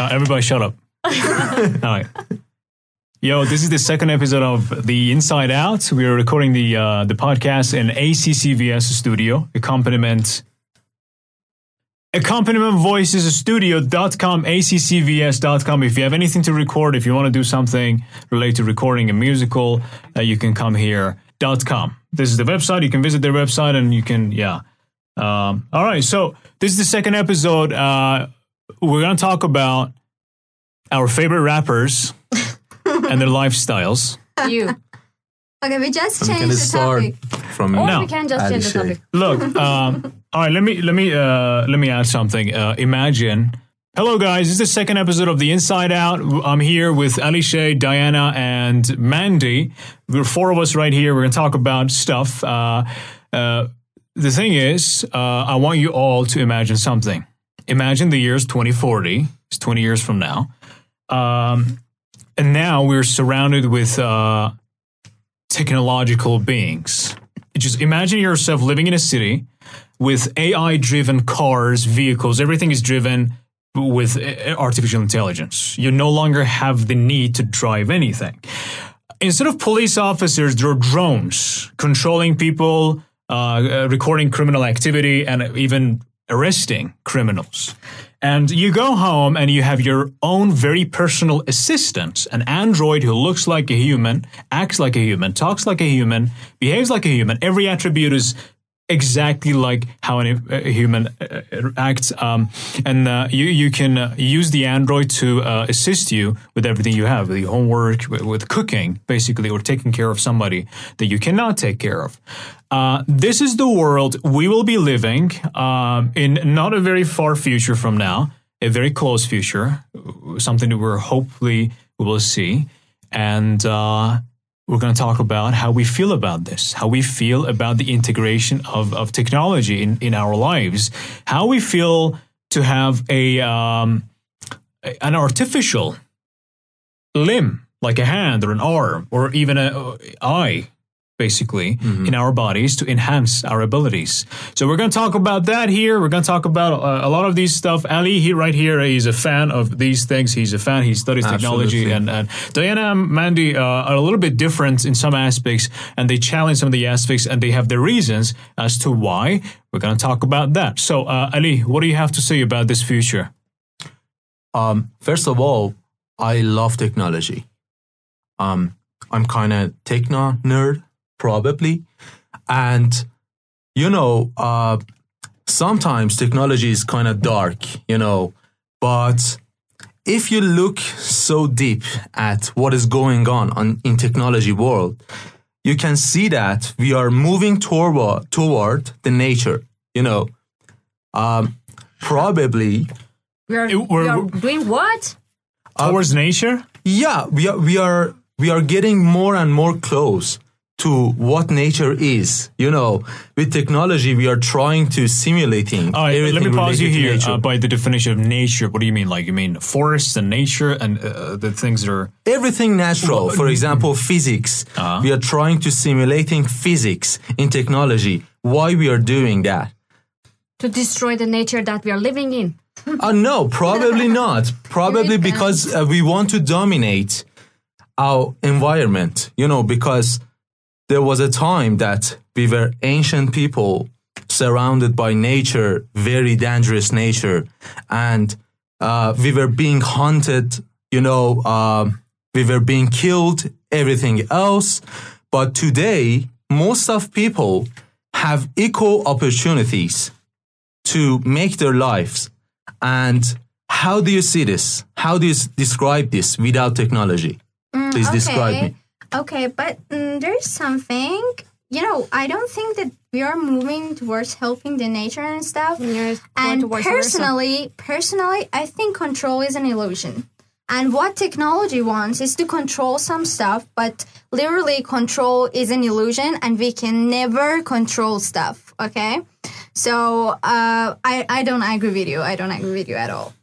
Uh, everybody, shut up. All right. Yo, this is the second episode of the Inside Out. We are recording the uh, the podcast in ACCVS studio, accompaniment accompaniment voices studio.com accvs.com if you have anything to record if you want to do something related to recording a musical uh, you can come here.com this is the website you can visit their website and you can yeah um, all right so this is the second episode uh, we're going to talk about our favorite rappers and their lifestyles You. Okay, we just We changed can the start topic. from Or No. we can just change the topic. Look, um, all right. Let me let me uh, let me add something. Uh, imagine. Hello, guys. This is the second episode of the Inside Out. I'm here with Alishay, Diana, and Mandy. We're four of us right here. We're gonna talk about stuff. Uh, uh, the thing is, uh, I want you all to imagine something. Imagine the year's 2040. It's 20 years from now. Um, and now we're surrounded with uh, technological beings. Just imagine yourself living in a city with AI driven cars, vehicles, everything is driven with uh, artificial intelligence. You no longer have the need to drive anything. Instead of police officers, there are drones controlling people, uh, uh, recording criminal activity, and even arresting criminals. And you go home and you have your own very personal assistant, an android who looks like a human, acts like a human, talks like a human, behaves like a human. Every attribute is exactly like how an, a human uh, acts. Um, and uh, you, you can uh, use the android to uh, assist you with everything you have, with your homework, with, with cooking, basically, or taking care of somebody that you cannot take care of. Uh, this is the world we will be living um, in not a very far future from now, a very close future, something that we're hopefully we will see. And uh, we're going to talk about how we feel about this, how we feel about the integration of, of technology in, in our lives, how we feel to have a um, an artificial limb, like a hand or an arm or even an uh, eye, basically, in our bodies to enhance our abilities. So we're going to talk about that here. We're going to talk about uh, a lot of these stuff. Ali, he right here, he's a fan of these things. He's a fan. He studies technology, and, and Diana and Mandy uh, are a little bit different in some aspects, and they challenge some of the aspects, and they have their reasons as to why. We're going to talk about that. So, uh, Ali, what do you have to say about this future? Um, first of all, I love technology. Um, I'm kind of techno nerd, probably, and you know, uh, sometimes technology is kind of dark, you know, but if you look so deep at what is going on, on in technology world, you can see that we are moving toward toward the nature. You know, um, probably We are, It- we're- we are doing what? Towards nature? yeah we are we are we are getting more and more close to what nature is you know with technology we are trying to simulating All right, let me pause you here. Uh, by the definition of nature, what do you mean? Like, you mean forests and nature and uh, the things that are. everything natural for example physics Uh-huh. we are trying to simulating physics in technology why we are doing that To destroy the nature that we are living in. uh, no probably not probably because uh, we want to dominate our environment you know because there was a time that we were ancient people surrounded by nature very dangerous nature. And uh, we were being hunted you know um, we were being killed everything else. But today most of people have equal opportunities to make their lives. And how do you see this? How do you s- describe this without technology? Please describe me Okay, but mm, there's something. You know, I don't think that we are moving towards helping the nature and stuff. And towards the versa. personally, personally, I think control is an illusion. And what technology wants is to control some stuff, but literally control is an illusion, and we can never control stuff. Okay, so uh, I I don't agree with you. I don't agree with you at all.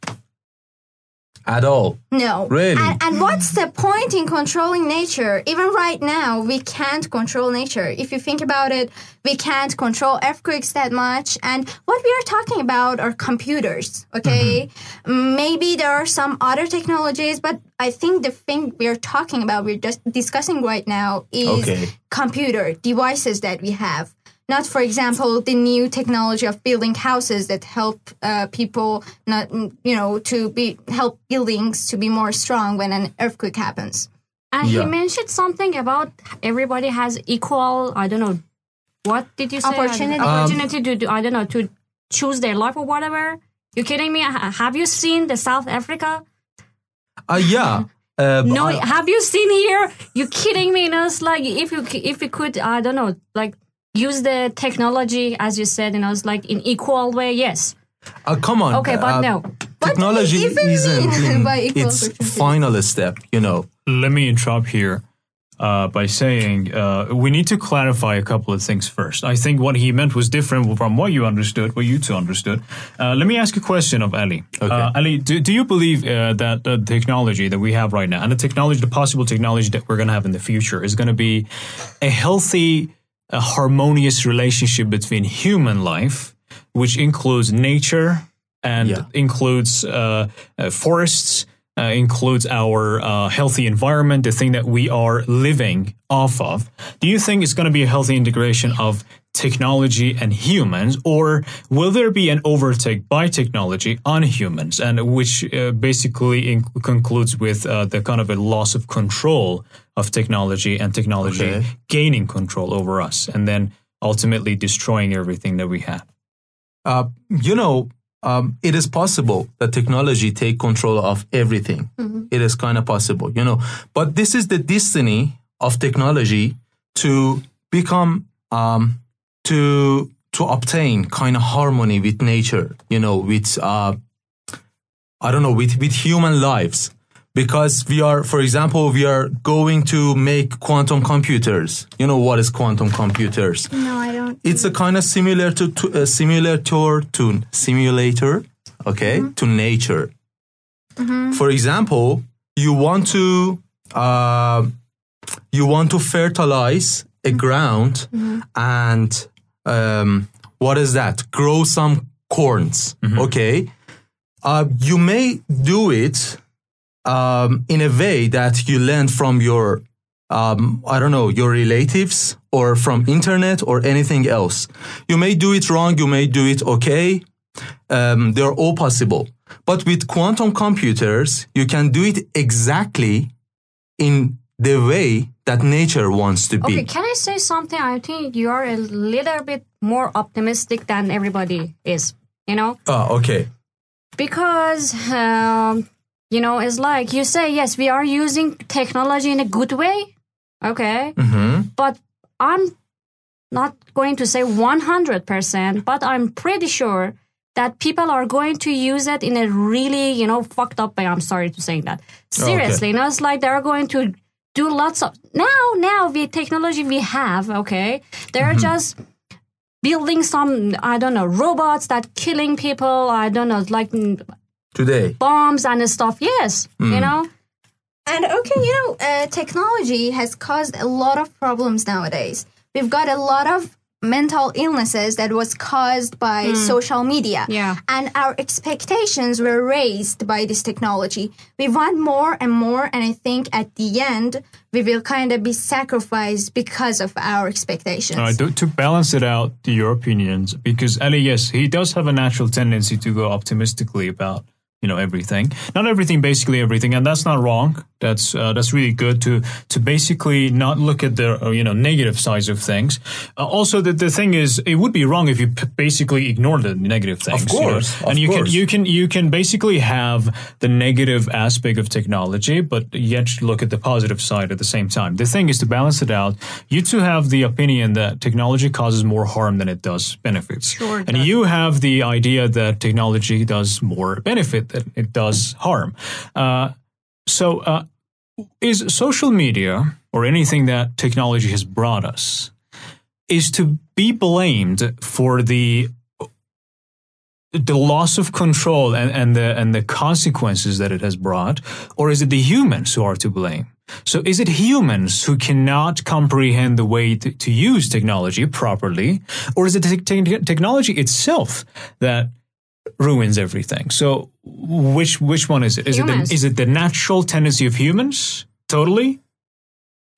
At all. No. Really? And, and what's the point in controlling nature? Even right now, we can't control nature. If you think about it, we can't control earthquakes that much. And what we are talking about are computers, okay? Mm-hmm. Maybe there are some other technologies, but I think the thing we are talking about, we're just discussing right now, is Okay. computer devices that we have. Not, for example, the new technology of building houses that help uh, people, not you know, to be help buildings to be more strong when an earthquake happens. And Yeah. he mentioned something about everybody has equal, I don't know, what did you say? Opportunity. Opportunity to, do, I don't know, to choose their life or whatever. You kidding me? Have you seen the South Africa? Uh, yeah. Uh, No, I- have you seen here? You kidding me? No, it's like if you if you could, I don't know, like use the technology as you said, you know, it's like in equal way. Yes. uh, come on. Okay, but uh, no. Technology What even isn't in by equal its final step, you know. Let me interrupt here uh, by saying uh, we need to clarify a couple of things first. I think what he meant was different from what you understood, what you two understood. Uh, let me ask a question of Ali. Okay. Uh, Ali, do, do you believe uh, that the technology that we have right now and the technology, the possible technology that we're going to have in the future is going to be a healthy, a harmonious relationship between human life, which includes nature and Yeah. includes uh, uh, forests, uh, includes our uh, healthy environment, the thing that we are living off of. Do you think it's going to be a healthy integration of technology and humans, or will there be an overtake by technology on humans, and which uh, basically in- concludes with uh, the kind of a loss of control of technology and technology Okay. gaining control over us, and then ultimately destroying everything that we have? Uh, you know, um, it is possible that technology take control of everything. It is kind of possible, you know. But this is the destiny of technology to become um, to to obtain kind of harmony with nature, you know, with uh, I don't know, with with human lives. Because we are, for example, we are going to make quantum computers. You know what is quantum computers? No, I don't. it's a kind of similar to, to uh, simulator to simulator okay to nature. For example you want to uh, you want to fertilize a ground and um, what is that? Grow some corns okay? Uh, you may do it um, in a way that you learn from your um, I don't know, your relatives or from internet or anything else. You may do it wrong, you may do it okay. Um, they're all possible. But with quantum computers, you can do it exactly in the way that nature wants to be. Okay, can I say something? I think you are a little bit more optimistic than everybody is. You know, Ah, okay. because um, you know it's like you say yes we are using technology in a good way. Okay. Mm-hmm. but i'm not going to say 100% but i'm pretty sure that people are going to use it in a really you know fucked up way. I'm sorry to say that. Seriously you know it's like they're going to do lots of now now the technology we have okay they're just building some i don't know robots that killing people. I don't know like Today. bombs and stuff yes you know And okay, you know, uh, technology has caused a lot of problems nowadays. We've got a lot of mental illnesses that was caused by social media. Yeah. And our expectations were raised by this technology. We want more and more, and I think at the end, we will kind of be sacrificed because of our expectations. All right, to, to balance it out, to your opinions, because Ali, yes, he does have a natural tendency to go optimistically about you know everything, not everything, basically everything, and that's not wrong. That's uh, that's really good to to basically not look at the uh, you know negative sides of things. Uh, also, the the thing is, it would be wrong if you p- basically ignore the negative things. you know? course, of and you course. can you can you can basically have the negative aspect of technology, but yet look at the positive side at the same time. The thing is to balance it out. You two have the opinion that technology causes more harm than it does benefits, Sure and does. you have the idea that technology does more benefit than it does harm. Uh, so, uh, is social media or anything that technology has brought us is to be blamed for the the loss of control and, and the and the consequences that it has brought, or is it the humans who are to blame? So is it humans who cannot comprehend the way to, to use technology properly, or is it the te- technology itself that ruins everything? So which which one is it? Is Humans. it the, is it the natural tendency of humans? Totally.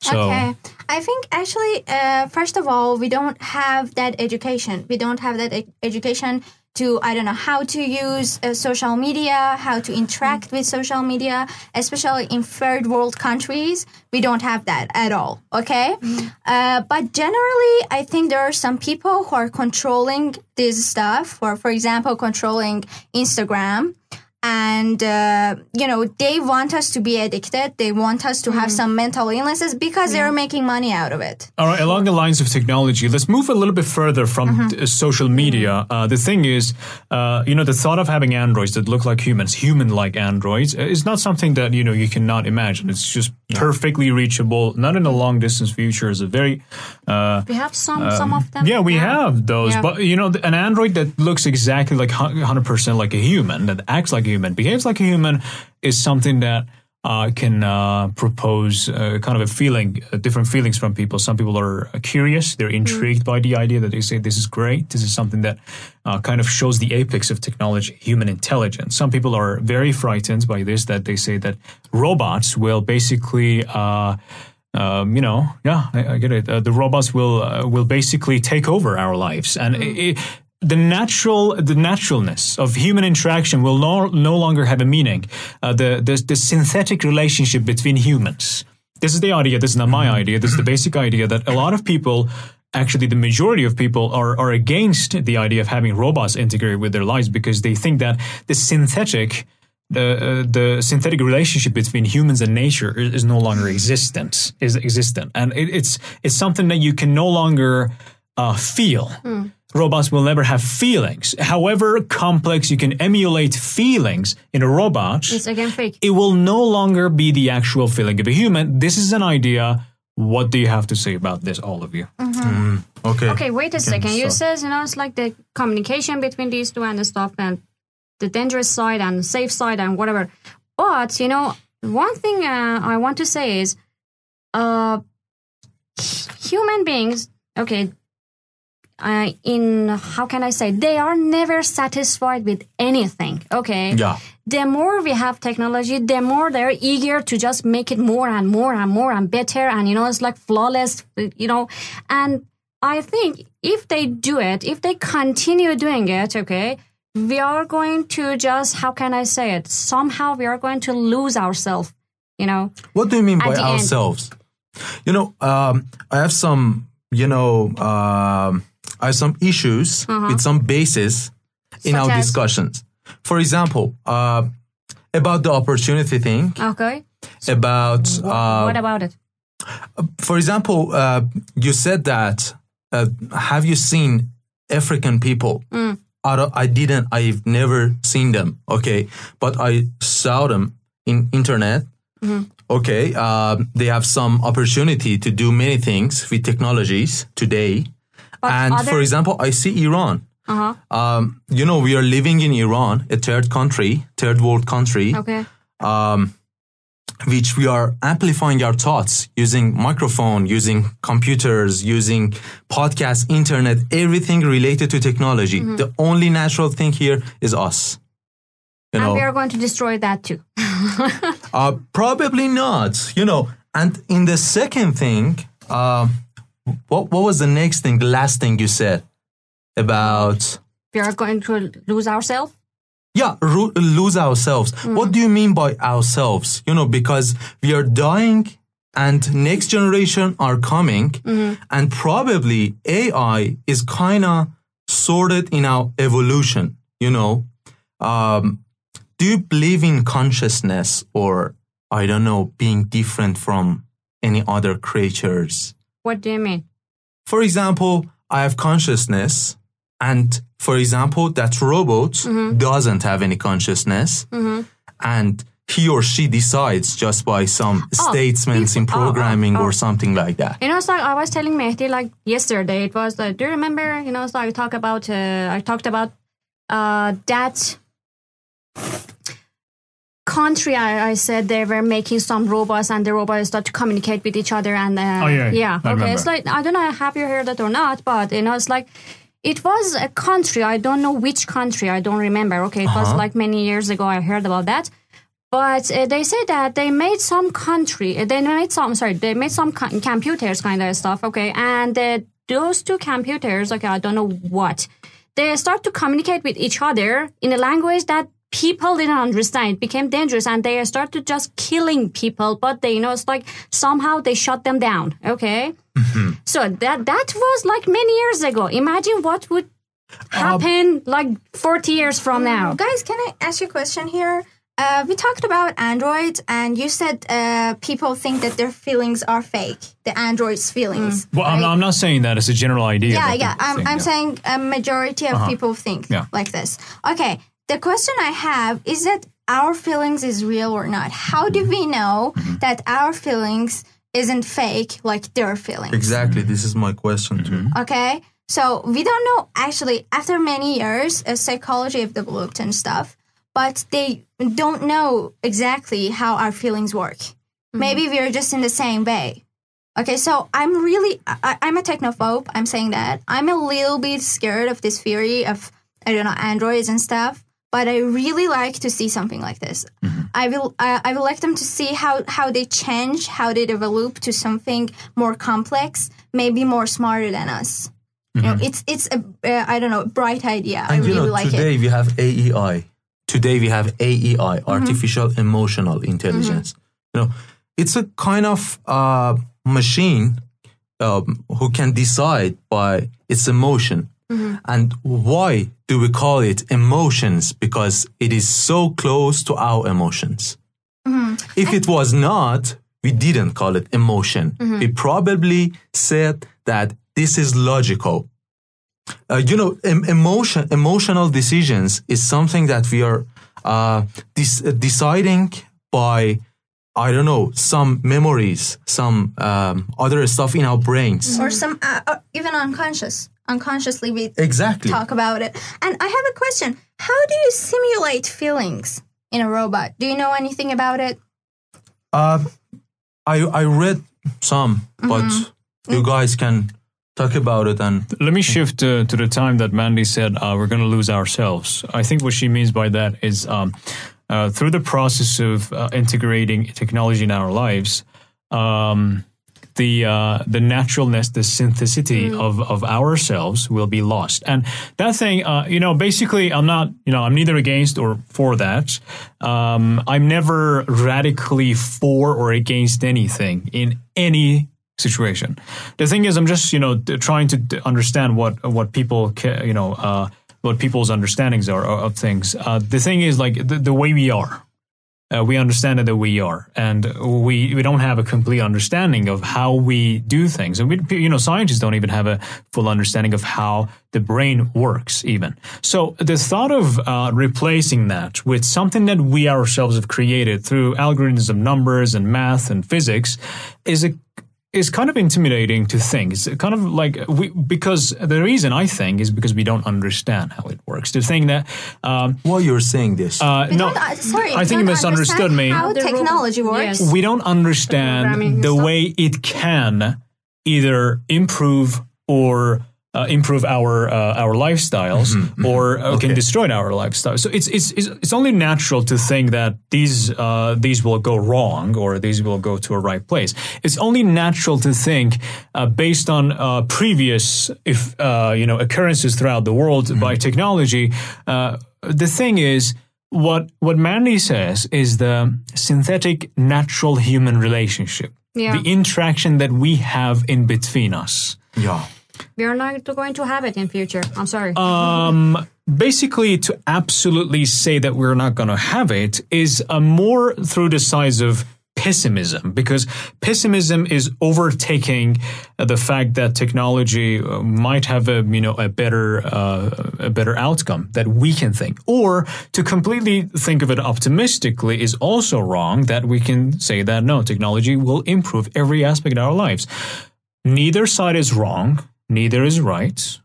So Okay. I think actually, uh, first of all, we don't have that education. We don't have that e- education to, I don't know, how to use uh, social media, how to interact with social media, especially in third world countries. We don't have that at all. Okay. Uh, but generally, I think there are some people who are controlling this stuff, or for example, controlling Instagram and uh, you know they want us to be addicted they want us to have some mental illnesses because they're making money out of it All right, along the lines of technology, let's move a little bit further from Mm-hmm. uh, social media. Uh, the thing is, uh, you know, the thought of having androids that look like humans, human-like androids, uh, is not something that you know you cannot imagine. It's just perfectly reachable, not in a long-distance future. It's a very uh, We have some some of them. yeah, we have those, Yeah. but you know, an android that looks exactly like hundred percent like a human, that acts like a human, behaves like a human, is something that uh, can uh, propose uh, kind of a feeling, uh, different feelings from people. Some people are curious; they're intrigued by the idea that they say this is great. This is something that uh, kind of shows the apex of technology, human intelligence. Some people are very frightened by this; that they say that robots will basically. Uh, um, you know, yeah, I, I get it. Uh, the robots will uh, will basically take over our lives, and Mm. it, it, the natural the naturalness of human interaction will no, no longer have a meaning. Uh, the, the the synthetic relationship between humans. This is the idea. This is not my idea. This is the basic idea that a lot of people. Actually, the majority of people are, are against the idea of having robots integrated with their lives because they think that the synthetic the uh, the synthetic relationship between humans and nature is, is no longer existent is existent and it, it's it's something that you can no longer uh, feel robots will never have feelings however complex you can emulate feelings in a robot It's again fake. it will no longer be the actual feeling of a human this is an idea what do you have to say about this all of you Okay. Okay, wait a second. You says you know it's like the communication between these two and the stuff and the dangerous side and safe side and whatever. But you know, one thing uh, I want to say is, uh, human beings. Okay, uh, in how can I say they are never satisfied with anything. Okay. Yeah. the more we have technology, the more they're eager to just make it more and more and more and better. And, you know, it's like flawless, you know. And I think if they do it, if they continue doing it, okay, we are going to just, how can I say it? Somehow we are going to lose ourselves, you know. What do you mean by the end. ourselves? You know, um, I have some, you know, um, I have some issues with some bases in Uh-huh. Such our as? discussions. For example, uh, about the opportunity thing, Okay. about, uh, what about it? for example, uh, you said that, uh, have you seen African people? I, don't- I didn't, I've never seen them. Okay. But I saw them in internet. Okay. Uh, they have some opportunity to do many things with technologies today. And other- for example, I see Iran. Uh-huh. Um, you know, we are living in Iran, a third country, third world country Okay. Um, which we are amplifying our thoughts using microphone, using computers, using podcast, internet, everything related to technology. Mm-hmm. The only natural thing here is us. You And know, we are going to destroy that too. uh, probably not. You know, and in the second thing, uh, what what was the next thing? The last thing you said about we are going to lose ourselves. yeah ro- lose ourselves. What do you mean by ourselves? You know because we are dying and next generation are coming and probably ai is kind of sorted in our evolution you know? Um, do you believe in consciousness or i don't know being different from any other creatures What do you mean? for example, I have consciousness, and for example, that robot doesn't have any consciousness, and he or she decides just by some statements in bef- oh, oh, programming oh. or something like that. You know, it's like I was telling Mehdi like yesterday. It was like, do you remember? You know, it's like I talk about. Uh, I talked about uh, that country I, I said they were making some robots and the robots start to communicate with each other and uh, Oh, yeah, yeah. I okay remember. it's like I don't know have you heard that or not but you know it's like it was a country. I don't know which country. I don't remember. Okay it was like many years ago I heard about that. But uh, they say that they made some country uh, they made some sorry they made some co- computers kind of stuff okay? And uh, those two computers okay I don't know what. They start to communicate with each other in a language that people didn't understand. It became dangerous and they started just killing people, but they, you know, it's like somehow they shut them down. Okay. Mm-hmm. So that, that was like many years ago. Imagine what would um, happen like 40 years from now. Mm, guys, can I ask you a question here? Uh, we talked about androids, and you said uh, people think that their feelings are fake. The androids' feelings. Mm. Well, I'm. I'm not saying that as a general idea. yeah, yeah. I'm, think, I'm yeah. saying a majority of uh-huh. people think Yeah. like this. Okay. The question I have is that our feelings is real or not? How do we know Mm-hmm. that our feelings isn't fake like their feelings? Exactly. This is my question too. Okay. So we don't know actually after many years, uh, psychology have developed and stuff, but they don't know exactly how our feelings work. Maybe we're just in the same way. Okay, so I'm really, I, I'm a technophobe. I'm saying that. I'm a little bit scared of this theory of, I don't know, androids and stuff. But I really like to see something like this. I will, I, I would like them to see how, how they change, how they develop to something more complex, maybe more smarter than us. You know, it's it's a uh, I don't know bright idea. I And you really know, like today it. Today we have AEI. Today we have AEI, Mm-hmm. artificial emotional intelligence. You know, it's a kind of uh, machine um, who can decide by its emotion. Mm-hmm. And why do we call it emotions? Because it is so close to our emotions. Mm-hmm. If it was not, we didn't call it emotion. Mm-hmm. We probably said that this is logical. Uh, you know, em- emotion, emotional decisions is something that we are uh, dis- uh, deciding by, I don't know, some memories, some um, other stuff in our brains. or some uh, uh, even unconscious. Unconsciously, we Exactly. talk about it. And I have a question: How do you simulate feelings in a robot? Do you know anything about it? Uh, I I read some, but Mm-hmm. you guys can talk about it and Let me shift uh, to the time that Mandy said uh, we're going to lose ourselves. I think what she means by that is um, uh, through the process of uh, integrating technology in our lives, um, the uh, the naturalness, the synthesity of, of ourselves will be lost. And that thing, uh, you know, basically, I'm not, you know, I'm neither against or for that. Um, I'm never radically for or against anything in any situation. The thing is, I'm just you know trying to understand what what people ca- you know uh, what people's understandings are of things. Uh, the thing is, like the, the way we are. Uh, we understand that we are, and we we don't have a complete understanding of how we do things, and we you know scientists don't even have a full understanding of how the brain works, even. So the thought of uh, replacing that with something that we ourselves have created through algorithms of numbers and math and physics is a is kind of intimidating to think. It's kind of like we because the reason I think is because we don't understand how it works. To think that um, why you're saying this. uh, We no, don't, uh, sorry, I think you misunderstood me. How The technology works. Yes. we don't understand Programming the way it can either improve or uh, improve our uh, our lifestyles or uh, can destroy our lifestyles. So it's, it's it's it's only natural to think that these uh, these will go wrong or these will go to a right place. It's only natural to think uh, based on uh, previous if uh, you know occurrences throughout the world by technology. Uh, the thing is what what Mandy says is the synthetic natural human relationship. Yeah. The interaction that we have in between us. yeah. We are not going to have it in future. I'm sorry. Um, basically, to absolutely say that we're not going to have it is uh, more through the size of pessimism because pessimism is overtaking the fact that technology uh, might have a you know a better uh, a better outcome that we can think or to completely think of it optimistically is also wrong that we can say that no technology will improve every aspect of our lives neither side is wrong neither is right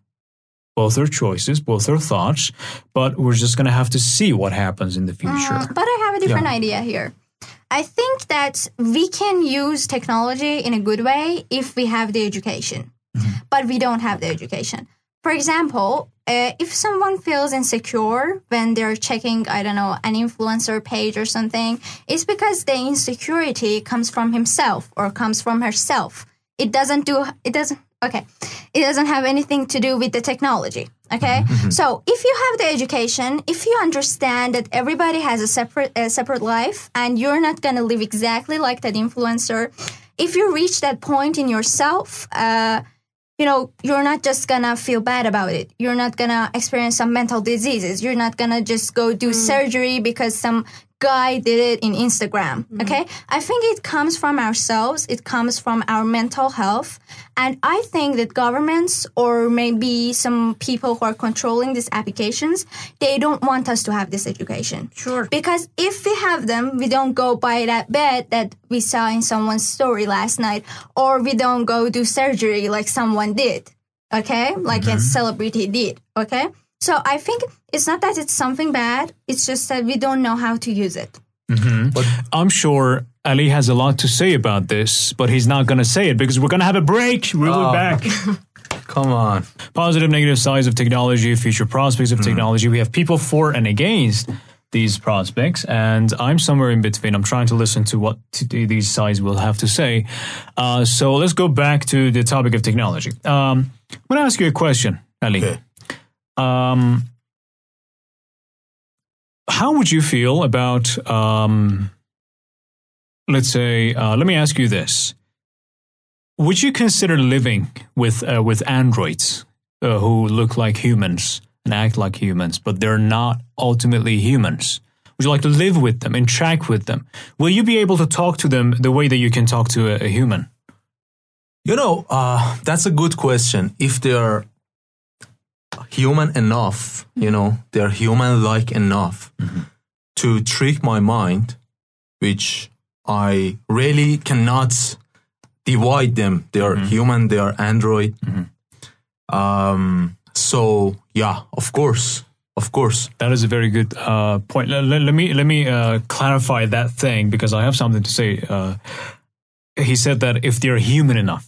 both are choices, both are thoughts, but we're just going to have to see what happens in the future. Uh, but I have a different idea here. I think that we can use technology in a good way if we have the education, but we don't have the education. For example, uh, if someone feels insecure when they're checking, I don't know, an influencer page or something, it's because the insecurity comes from himself or comes from herself. It doesn't do, it doesn't, okay, it doesn't have anything to do with the technology. Okay, so if you have the education, if you understand that everybody has a separate a separate life, and you're not gonna live exactly like that influencer, if you reach that point in yourself, uh, you know, you're not just gonna feel bad about it. You're not gonna experience some mental diseases. You're not gonna just go do surgery because some guy did it in Instagram. Mm-hmm. Okay. I think it comes from ourselves. It comes from our mental health. And I think that governments or maybe some people who are controlling these applications, they don't want us to have this education. Sure. Because if we have them, we don't go buy that bed that we saw in someone's story last night, or we don't go do surgery like someone did. Okay? Like a mm-hmm. celebrity did. Okay? So I think it's not that it's something bad, it's just that we don't know how to use it. I'm sure Ali has a lot to say about this, but he's not going to say it because we're going to have a break. We'll be Oh. back. Come on. Positive, negative sides of technology, future prospects of technology. We have people for and against these prospects, and I'm somewhere in between. I'm trying to listen to what t- these sides will have to say. Uh, so let's go back to the topic of technology. Um, I'm going to ask you a question, Ali. Okay. Um, how would you feel about, um, let's say, uh, let me ask you this: Would you consider living with uh, with androids uh, who look like humans and act like humans, but they're not ultimately humans? Would you like to live with them, interact with them? Will you be able to talk to them the way that you can talk to a, a human? You know, uh, that's a good question. If they're human enough, you know, they're human like enough to trick my mind, which I really cannot divide them. They are human, they are android. Um, so, yeah, of course. Of course. That is a very good uh, point. Let, let- let me let me uh, clarify that thing because I have something to say. Uh, he said that if they're human enough,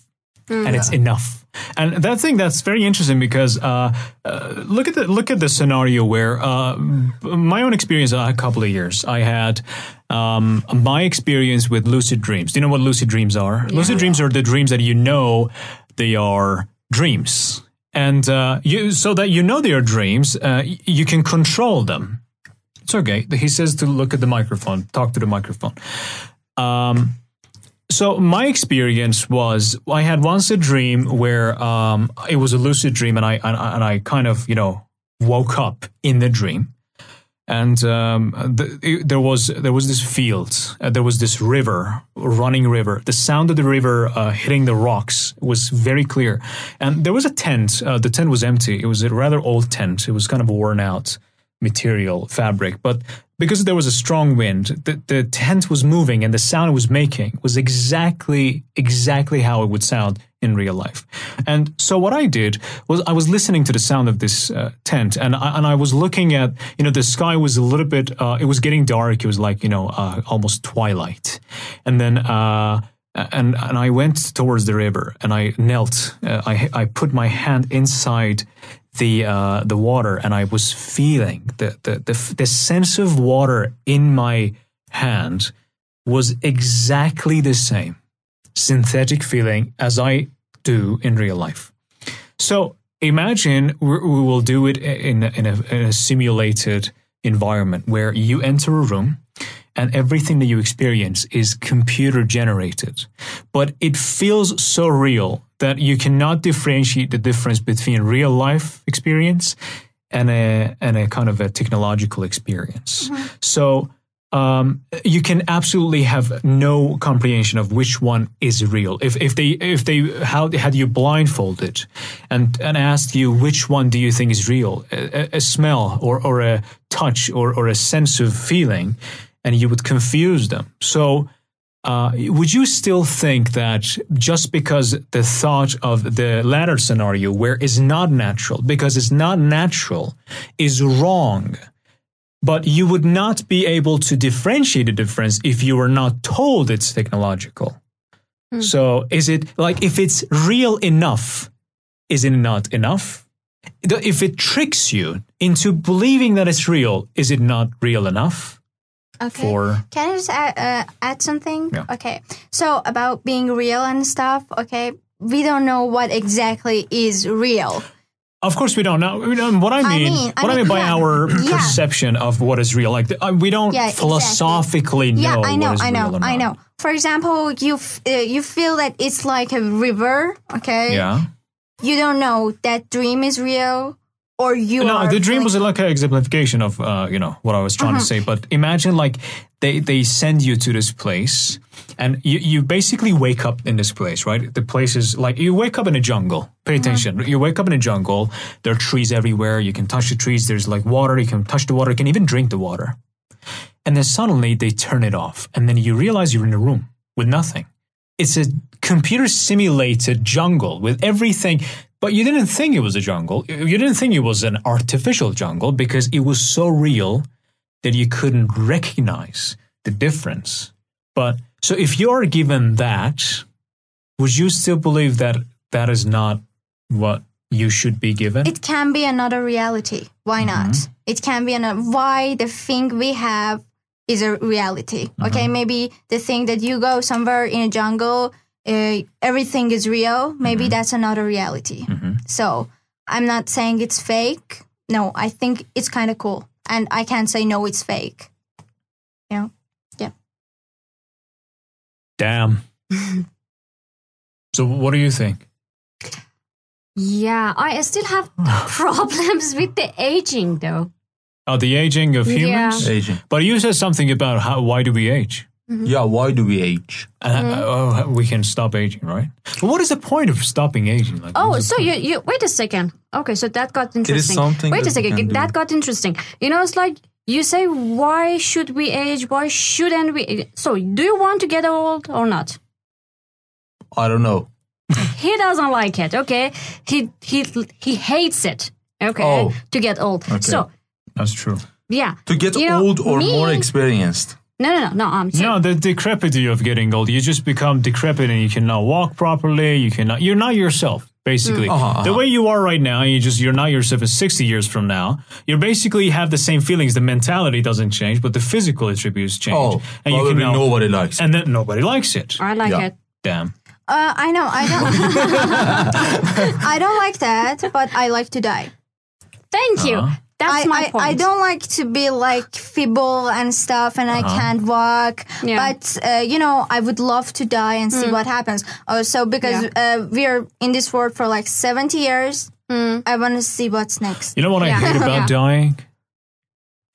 and it's enough, and that thing that's very interesting because uh, uh, look at the look at the scenario where uh, my own experience uh, a couple of years I had. Um, my experience with lucid dreams. Do you know what lucid dreams are? Lucid dreams are the dreams that you know they are dreams, and uh, you so that you know they are dreams, uh, you can control them. It's okay. He says to look at the microphone, talk to the microphone. Um, so my experience was I had once a dream where um, it was a lucid dream, and I and, and I kind of you know woke up in the dream, and um, the, it- there was there was this field, uh, there was this river, running river. The sound of the river uh, hitting the rocks was very clear, and there was a tent. Uh, the tent was empty. It was a rather old tent. It was kind of worn out material fabric, but because there was a strong wind, the, the tent was moving and the sound it was making was exactly exactly how it would sound in real life. And so what I did was I was listening to the sound of this uh, tent, and I, and I was looking at you know the sky was a little bit uh, it was getting dark. It was like you know uh, almost twilight, and then. Uh, and and I went towards the river and I knelt. Uh, I I put my hand inside the uh, the water and I was feeling the, the the the sense of water in my hand was exactly the same synthetic feeling as I do in real life. So imagine we will do it in in a, in a simulated environment where you enter a room and everything that you experience is computer generated. But it feels so real that you cannot differentiate the difference between real life experience and a and a kind of a technological experience. So um, you can absolutely have no comprehension of which one is real. If if they if they how had you blindfolded and and asked you which one do you think is real, a, a- a smell or or a touch or or a sense of feeling, and you would confuse them. So uh, would you still think that just because the thought of the latter scenario where it's not natural, because it's not natural, is wrong, but you would not be able to differentiate the difference if you were not told it's technological? So is it like if it's real enough, is it not enough? If it tricks you into believing that it's real, is it not real enough Okay. for Can I just add, uh, add something? Yeah. Okay. So about being real and stuff. Okay. We don't know what exactly is real. Of course, we don't know. What I mean, I mean, what I mean by yeah. our Yeah. perception of what is real, like uh, we don't Yeah, exactly. philosophically know. yeah, I know, I know, I know. For example, you f- uh, you feel that it's like a river. Okay. Yeah. You don't know that dream is real, or you No, the dream feeling- was like an exemplification of uh, you know what I was trying to Uh-huh. say. But imagine like they they send you to this place, and you you basically wake up in this place, right? The place is like you wake up in a jungle. Pay Uh-huh. attention. You wake up in a jungle. There are trees everywhere. You can touch the trees. There's like water. You can touch the water. You can even drink the water. And then suddenly they turn it off, and then you realize you're in a room with nothing. It's a computer simulated jungle with everything, but you didn't think it was a jungle. You didn't think it was an artificial jungle because it was so real that you couldn't recognize the difference. But so if you're given that, would you still believe that that is not what you should be given? it can be another reality. Why mm-hmm. not? It can be another. Why the thing we have is a reality. Okay, mm-hmm. maybe the thing that you go somewhere in a jungle, uh, everything is real. Maybe that's another reality. So I'm not saying it's fake. No, I think it's kind of cool, and I can't say no, it's fake. You know? Yeah. Damn. so what do you think? Yeah, I still have problems with the aging though. Oh, the aging of humans. Yeah. Aging. But you said something about how why do we age? Yeah, why do we age? And uh, oh, we can stop aging, right? But what is the point of stopping aging? Like, Oh, so you, you wait a second. Okay, so that got interesting. It is something wait a that we second, can do. that got interesting. You know, it's like you say, why should we age? Why shouldn't we? So, do you want to get old or not? I don't know. He doesn't like it. Okay, he he he hates it. Okay, Oh. to get old. So That's true. yeah, To get You know, old or me- more experienced. No, no, no, no. I'm saying, No, the decrepitude of getting old. You just become decrepit and you cannot walk properly. You cannot. You're not yourself. Basically, Uh-huh, uh-huh. the way you are right now, you just you're not yourself. In sixty years from now, you basically have the same feelings. The mentality doesn't change, but the physical attributes change. Oh, and you can now, nobody likes and then nobody likes it. I like Yeah. it. Damn. Uh, I know. I don't. I don't like that, but I like to die. Thank you. Uh-huh. That's I, my I, point. I don't like to be like feeble and stuff and I can't walk. Yeah. But, uh, you know, I would love to die and see what happens. Also, so because uh, we're in this world for like 70 years, I want to see what's next. You know what I hate about Yeah. dying?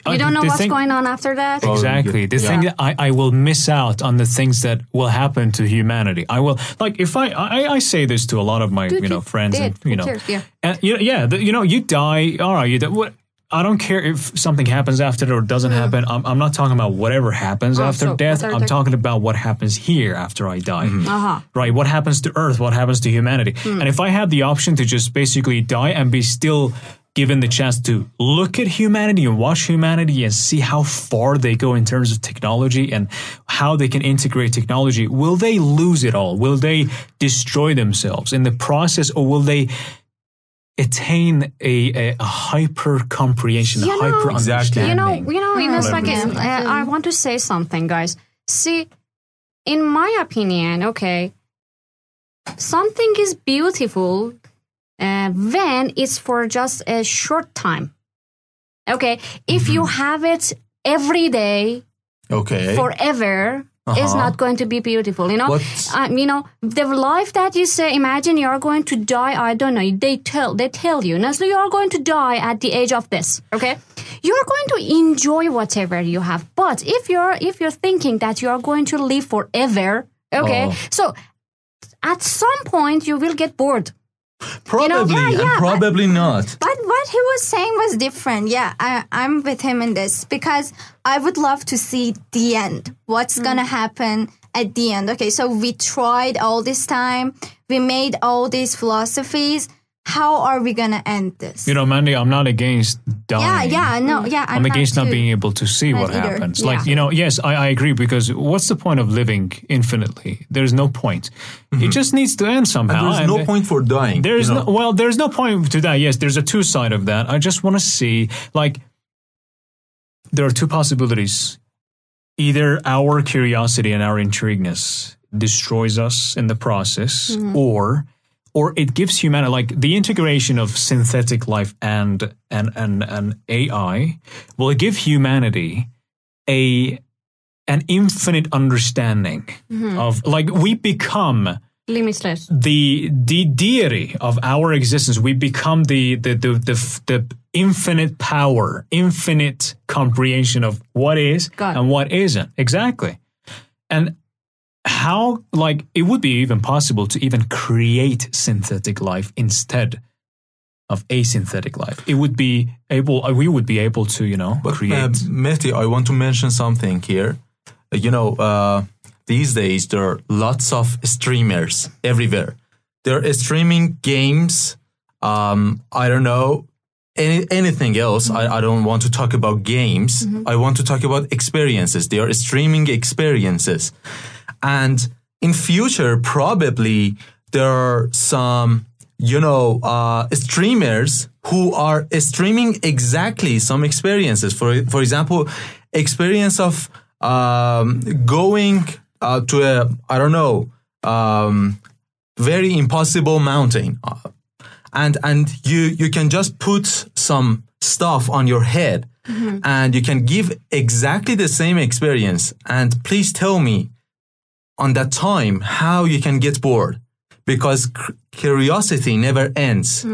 You don't know what's going on after that. Oh, Exactly. yeah. The thing that I, I will miss out on the things that will happen to humanity. I will like if I I, I say this to a lot of my you know friends and you know? Yeah. and you know, yeah the, you know you die all right you die, what I don't care if something happens after that or doesn't happen. I'm, I'm not talking about whatever happens Oh, after so death. I'm talking about what happens here after I die. Uh-huh. Right? What happens to Earth? What happens to humanity? Hmm. And if I had the option to just basically die and be still given the chance to look at humanity and watch humanity and see how far they go in terms of technology and how they can integrate technology, will they lose it all? Will they destroy themselves in the process or will they attain a, a, a hyper comprehension, a You know- hyper Exactly. You know, you know, in a second, it's uh, I want to say something, guys. See, in my opinion, okay, something is beautiful uh, when it's for just a short time. Okay, if you Mm-hmm. have it every day, Okay. forever, is Uh-huh. not going to be beautiful. You know, um, you know, the life that you say, imagine you are going to die. I don't know. They tell, they tell you, Nestle, you are going to die at the age of this. Okay, you are going to enjoy whatever you have. But if you're if you're thinking that you are going to live forever, okay, Oh. so at some point you will get bored. Probably yeah, and yeah, but- probably not. But what he was saying was different. Yeah, I, I'm with him in this because I would love to see the end. What's mm. gonna happen at the end. Okay, so we tried all this time, we made all these philosophies. How are we gonna end this? You know, Mandy, I'm not against dying. yeah, yeah, no, yeah. I'm, against not too. being able to see what either. happens. Yeah. Like, you know, yes, I, I agree because what's the point of living infinitely? There's no point. It just needs to end somehow. Mm-hmm. There's and no point for dying. There's you know? no well, there's no point to that. Yes, there's a two side of that. I just want to see like there are two possibilities. Either our curiosity and our intrigueness destroys us in the process, or or it gives humanity like the integration of synthetic life and and and, and AI will give humanity a an infinite understanding mm-hmm. of like we become Limitless. the the deity of our existence. We become the the the the, the infinite power, infinite comprehension of what is God. and what isn't. Exactly. And how like it would be even possible to even create synthetic life instead of asynthetic life. It would be able we would be able to, you know, But create uh, Mehdi, I want to mention something here. Uh, You know, uh, these days there are lots of streamers everywhere. They're streaming games. Um, I don't know any, anything else. I, I don't want to talk about games. I want to talk about experiences. They are streaming experiences, and in future probably there are some you know uh, streamers who are streaming exactly some experiences. For for example, experience of um, going uh, to a I don't know um, very impossible mountain, uh, and and you you can just put some stuff on your head, and you can give exactly the same experience. And please tell me on that time how you can get bored because c- curiosity never ends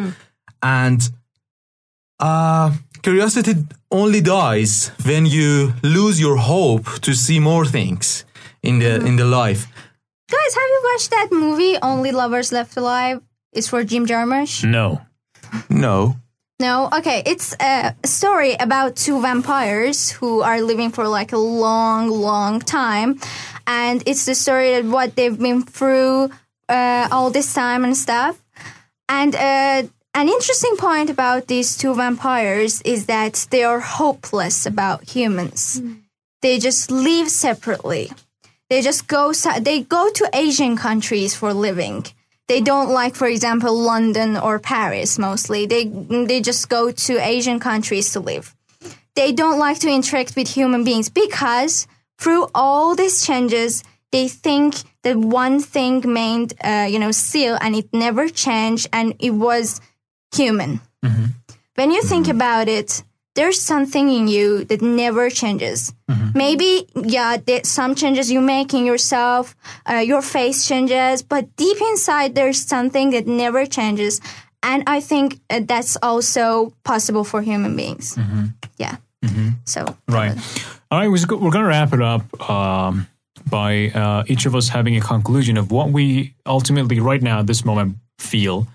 and uh, curiosity only dies when you lose your hope to see more things in the in the life Guys, have you watched that movie Only Lovers Left Alive? It's for Jim Jarmusch. no. no No, okay. It's a story about two vampires who are living for like a long, long time, and it's the story of what they've been through uh, all this time and stuff. And uh, an interesting point about these two vampires is that they are hopeless about humans. They just live separately. They just go. They go to Asian countries for living they don't like for example london or paris mostly they they just go to asian countries to live they don't like to interact with human beings because through all these changes they think that one thing remained uh, you know still and it never changed and it was human. When you think about it there's something in you that never changes. Maybe yeah there, some changes you make in yourself uh, your face changes but deep inside there's something that never changes. And i think uh, that's also possible for human beings. Yeah. So Right. All right, we're going to wrap it up um, by uh, each of us having a conclusion of what we ultimately, right now, at this moment, feel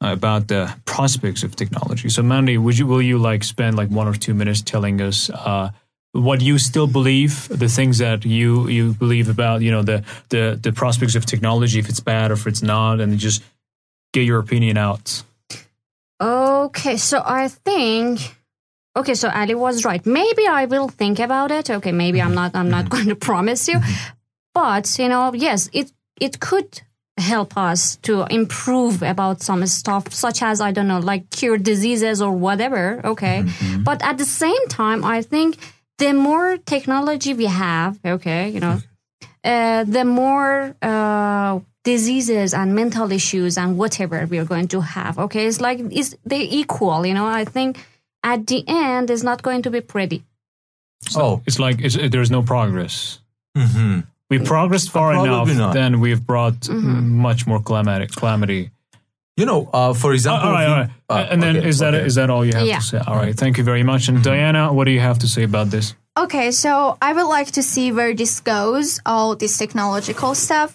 about the prospects of technology. So, Mandy, would you will you like spend like one or two minutes telling us uh, what you still believe, the things that you you believe about, you know, the the the prospects of technology, if it's bad or if it's not, and just get your opinion out. Okay, so I think okay, so Ali was right. Maybe I will think about it. Okay, maybe I'm not I'm not going to promise you. But, you know, yes, it it could help us to improve about some stuff such as I don't know, like cure diseases or whatever, okay? But at the same time, I think the more technology we have, okay, you know, uh, the more uh, diseases and mental issues and whatever we are going to have. Okay, it's like it's they equal. You know, I think at the end it's not going to be pretty. oh It's like it's, there's no progress. hmm We progressed far Probably enough, not. then we've brought much more calamity. calamity. you know uh, for Uh, example all right, all right. uh, and then okay, is that okay. is that all you have Yeah. to say? All right, thank you very much. And Diana, what do you have to say about this? Okay, so I would like to see where this goes, all this technological stuff.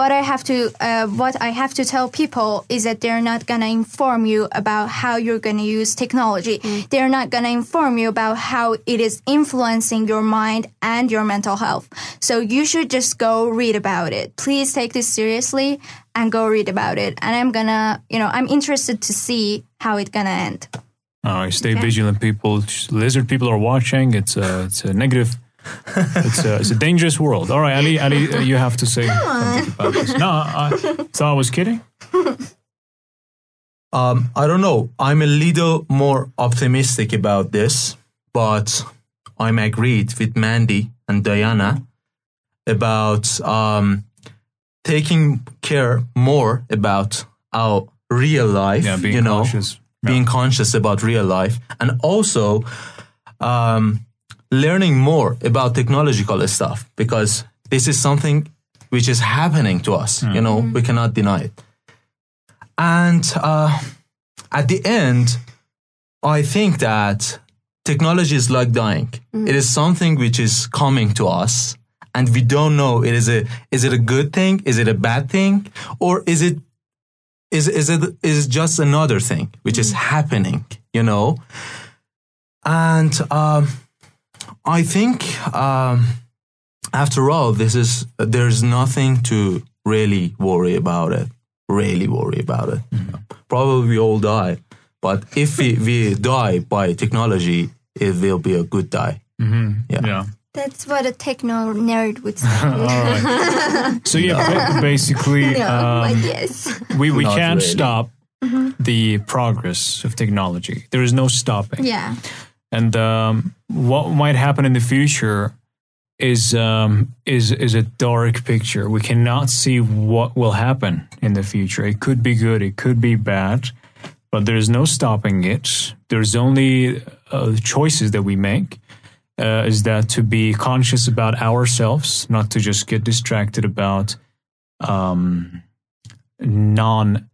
What I have to uh, what I have to tell people is that they're not gonna inform you about how you're gonna use technology. They're not gonna inform you about how it is influencing your mind and your mental health. So you should just go read about it. Please take this seriously and go read about it. And I'm gonna, you know, I'm interested to see how it's gonna end. All right, stay vigilant, people. Lizard people are watching. It's a, it's a negative. It's a, it's a dangerous world. All right, Ali, Ali, uh, you have to say something about this. No, I thought I was kidding. Um, I don't know. I'm a little more optimistic about this, but I'm agreed with Mandy and Diana about um, taking care more about our real life. Yeah, being you know, cautious. being conscious about real life, and also um, learning more about technological stuff because this is something which is happening to us. You know, we cannot deny it. And uh, at the end, I think that technology is like dying. It is something which is coming to us, and we don't know. It is a is it a good thing? Is it a bad thing? Or is it is is it is just another thing which is happening? You know, and um, I think um, after all, this is there's nothing to really worry about it. Really worry about it. Probably we all die, but if we, we die by technology, it will be a good die. Yeah. Yeah. That's what a techno nerd would say. All right. So yeah, ba- basically, no, um, yes. we we Not can't really. stop the progress of technology. There is no stopping. Yeah. And um, what might happen in the future is um, is is a dark picture. We cannot see what will happen in the future. It could be good. It could be bad. But there's no stopping it. There's only uh, choices that we make. Uh, is that to be conscious about ourselves, not to just get distracted about um, non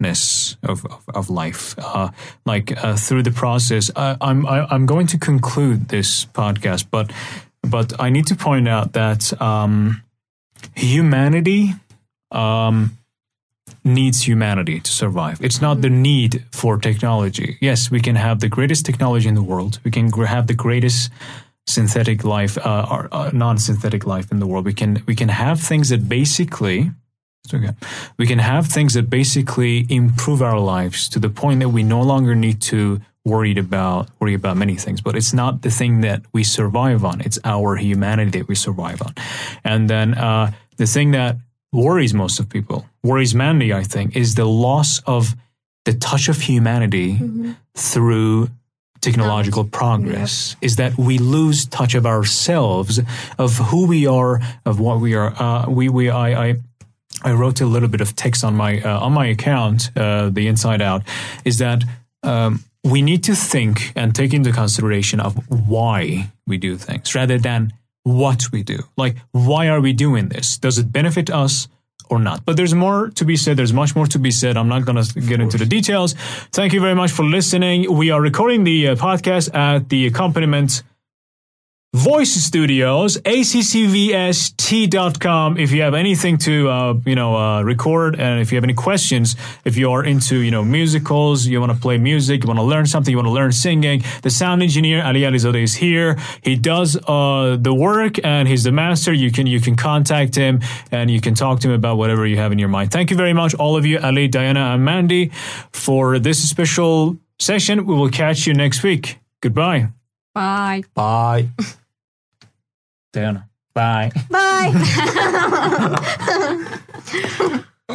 naturalness of, of, of life. Uh, like uh, through the process, I, I'm I, I'm going to conclude this podcast, but but I need to point out that um, humanity um, needs humanity to survive. It's not the need for technology. Yes, we can have the greatest technology in the world. We can have the greatest synthetic life, uh, or uh, non-synthetic life in the world. We can we can have things that basically. Okay. We can have things that basically improve our lives to the point that we no longer need to worried about worry about many things, but it's not the thing that we survive on. It's our humanity that we survive on. And then uh, the thing that worries most of people, worries Mandy, I think, is the loss of the touch of humanity through technological progress is that we lose touch of ourselves of who we are of what we are uh, we we I, I I wrote a little bit of text on my uh, on my account, uh, the Inside Out, is that um, we need to think and take into consideration of why we do things rather than what we do. Like, why are we doing this? Does it benefit us? Or not, but there's more to be said. There's much more to be said. I'm not going to get into the details. Thank you very much for listening. We are recording the uh, podcast at the accompaniment Voice Studios, accvst.com. If you have anything to, uh, you know, uh, record and if you have any questions, if you are into, you know, musicals, you want to play music, you want to learn something, you want to learn singing, the sound engineer, Ali Alizadeh is here. He does, uh, the work and he's the master. You can, you can contact him and you can talk to him about whatever you have in your mind. Thank you very much, all of you, Ali, Diana, and Mandy, for this special session. We will catch you next week. Goodbye. Bye. Bye. Diana. Bye. Bye.